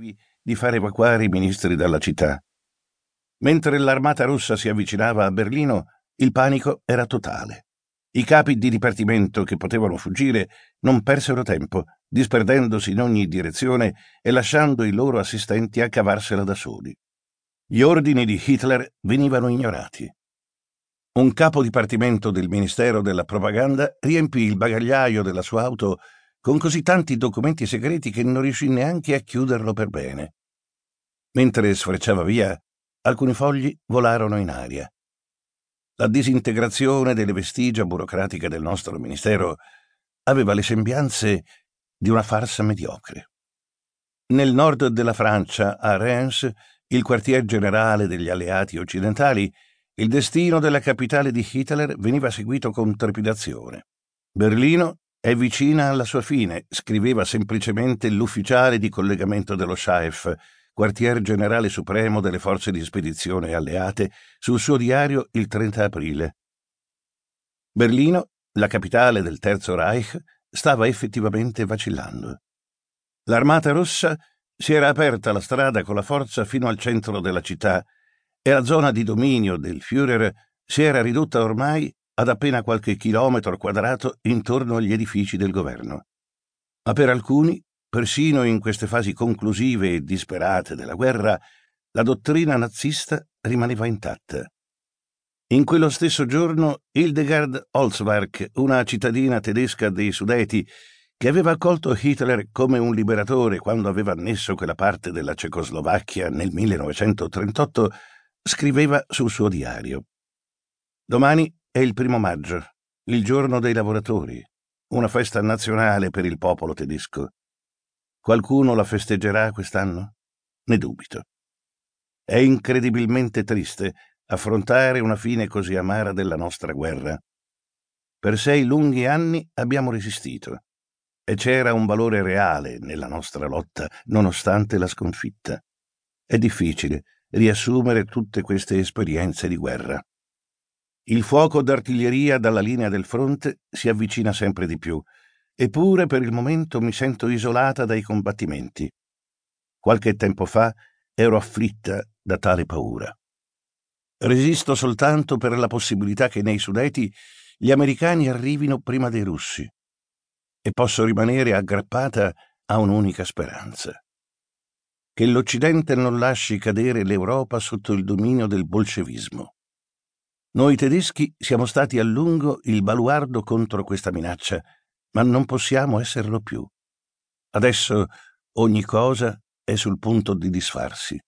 tentativi di far evacuare i ministri dalla città. Mentre l'armata russa si avvicinava a Berlino, il panico era totale. I capi di dipartimento che potevano fuggire non persero tempo, disperdendosi in ogni direzione e lasciando i loro assistenti a cavarsela da soli. Gli ordini di Hitler venivano ignorati. Un capo dipartimento del Ministero della Propaganda riempì il bagagliaio della sua auto con così tanti documenti segreti che non riuscì neanche a chiuderlo per bene. Mentre sfrecciava via, alcuni fogli volarono in aria. La disintegrazione delle vestigia burocratiche del nostro Ministero aveva le sembianze di una farsa mediocre. Nel nord della Francia, a Reims, il quartier generale degli alleati occidentali, il destino della capitale di Hitler veniva seguito con trepidazione. Berlino è vicina alla sua fine, scriveva semplicemente l'ufficiale di collegamento dello Schaef, quartier generale supremo delle forze di spedizione alleate, sul suo diario il 30 aprile. Berlino, la capitale del Terzo Reich, stava effettivamente vacillando. L'armata rossa si era aperta la strada con la forza fino al centro della città e la zona di dominio del Führer si era ridotta ormai ad appena qualche chilometro quadrato intorno agli edifici del governo. Ma per alcuni Persino in queste fasi conclusive e disperate della guerra, la dottrina nazista rimaneva intatta. In quello stesso giorno, Hildegard Holzwerk, una cittadina tedesca dei Sudeti, che aveva accolto Hitler come un liberatore quando aveva annesso quella parte della Cecoslovacchia nel 1938, scriveva sul suo diario. Domani è il primo maggio, il giorno dei lavoratori, una festa nazionale per il popolo tedesco. Qualcuno la festeggerà quest'anno? Ne dubito. È incredibilmente triste affrontare una fine così amara della nostra guerra. Per sei lunghi anni abbiamo resistito e c'era un valore reale nella nostra lotta, nonostante la sconfitta. È difficile riassumere tutte queste esperienze di guerra. Il fuoco d'artiglieria dalla linea del fronte si avvicina sempre di più Eppure per il momento mi sento isolata dai combattimenti. Qualche tempo fa ero afflitta da tale paura. Resisto soltanto per la possibilità che nei Sudeti gli americani arrivino prima dei russi e posso rimanere aggrappata a un'unica speranza. Che l'Occidente non lasci cadere l'Europa sotto il dominio del bolscevismo. Noi tedeschi siamo stati a lungo il baluardo contro questa minaccia ma non possiamo esserlo più. Adesso ogni cosa è sul punto di disfarsi.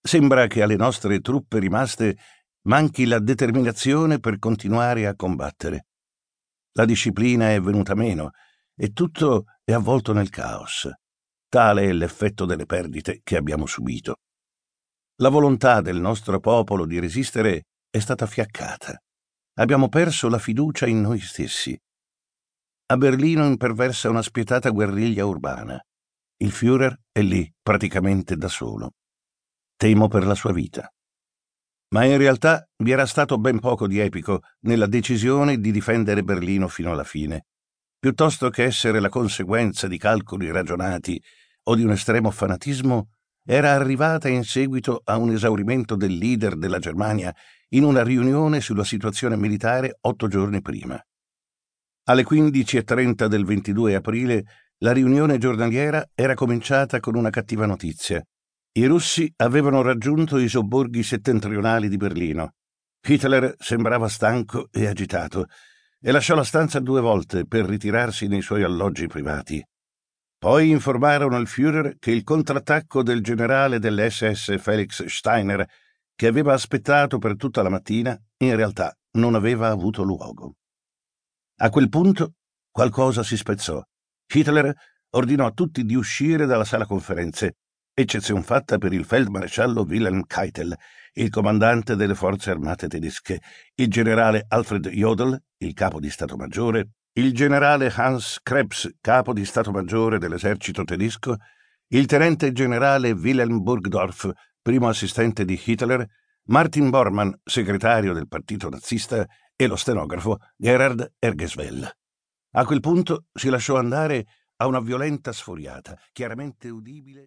Sembra che alle nostre truppe rimaste manchi la determinazione per continuare a combattere. La disciplina è venuta meno e tutto è avvolto nel caos. Tale è l'effetto delle perdite che abbiamo subito. La volontà del nostro popolo di resistere è stata fiaccata. Abbiamo perso la fiducia in noi stessi. A Berlino imperversa una spietata guerriglia urbana. Il Führer è lì, praticamente da solo. Temo per la sua vita. Ma in realtà vi era stato ben poco di epico nella decisione di difendere Berlino fino alla fine. Piuttosto che essere la conseguenza di calcoli ragionati o di un estremo fanatismo, era arrivata in seguito a un esaurimento del leader della Germania in una riunione sulla situazione militare otto giorni prima. Alle 15.30 del 22 aprile la riunione giornaliera era cominciata con una cattiva notizia. I russi avevano raggiunto i sobborghi settentrionali di Berlino. Hitler sembrava stanco e agitato e lasciò la stanza due volte per ritirarsi nei suoi alloggi privati. Poi informarono al Führer che il contrattacco del generale dell'SS Felix Steiner, che aveva aspettato per tutta la mattina, in realtà non aveva avuto luogo. A quel punto qualcosa si spezzò. Hitler ordinò a tutti di uscire dalla sala conferenze, eccezione fatta per il feldmaresciallo Wilhelm Keitel, il comandante delle forze armate tedesche, il generale Alfred Jodl, il capo di Stato Maggiore, il generale Hans Krebs, capo di Stato Maggiore dell'esercito tedesco, il tenente generale Wilhelm Burgdorf, primo assistente di Hitler, Martin Bormann, segretario del partito nazista, e lo stenografo Gerhard Ergeswell. A quel punto si lasciò andare a una violenta sfuriata, chiaramente udibile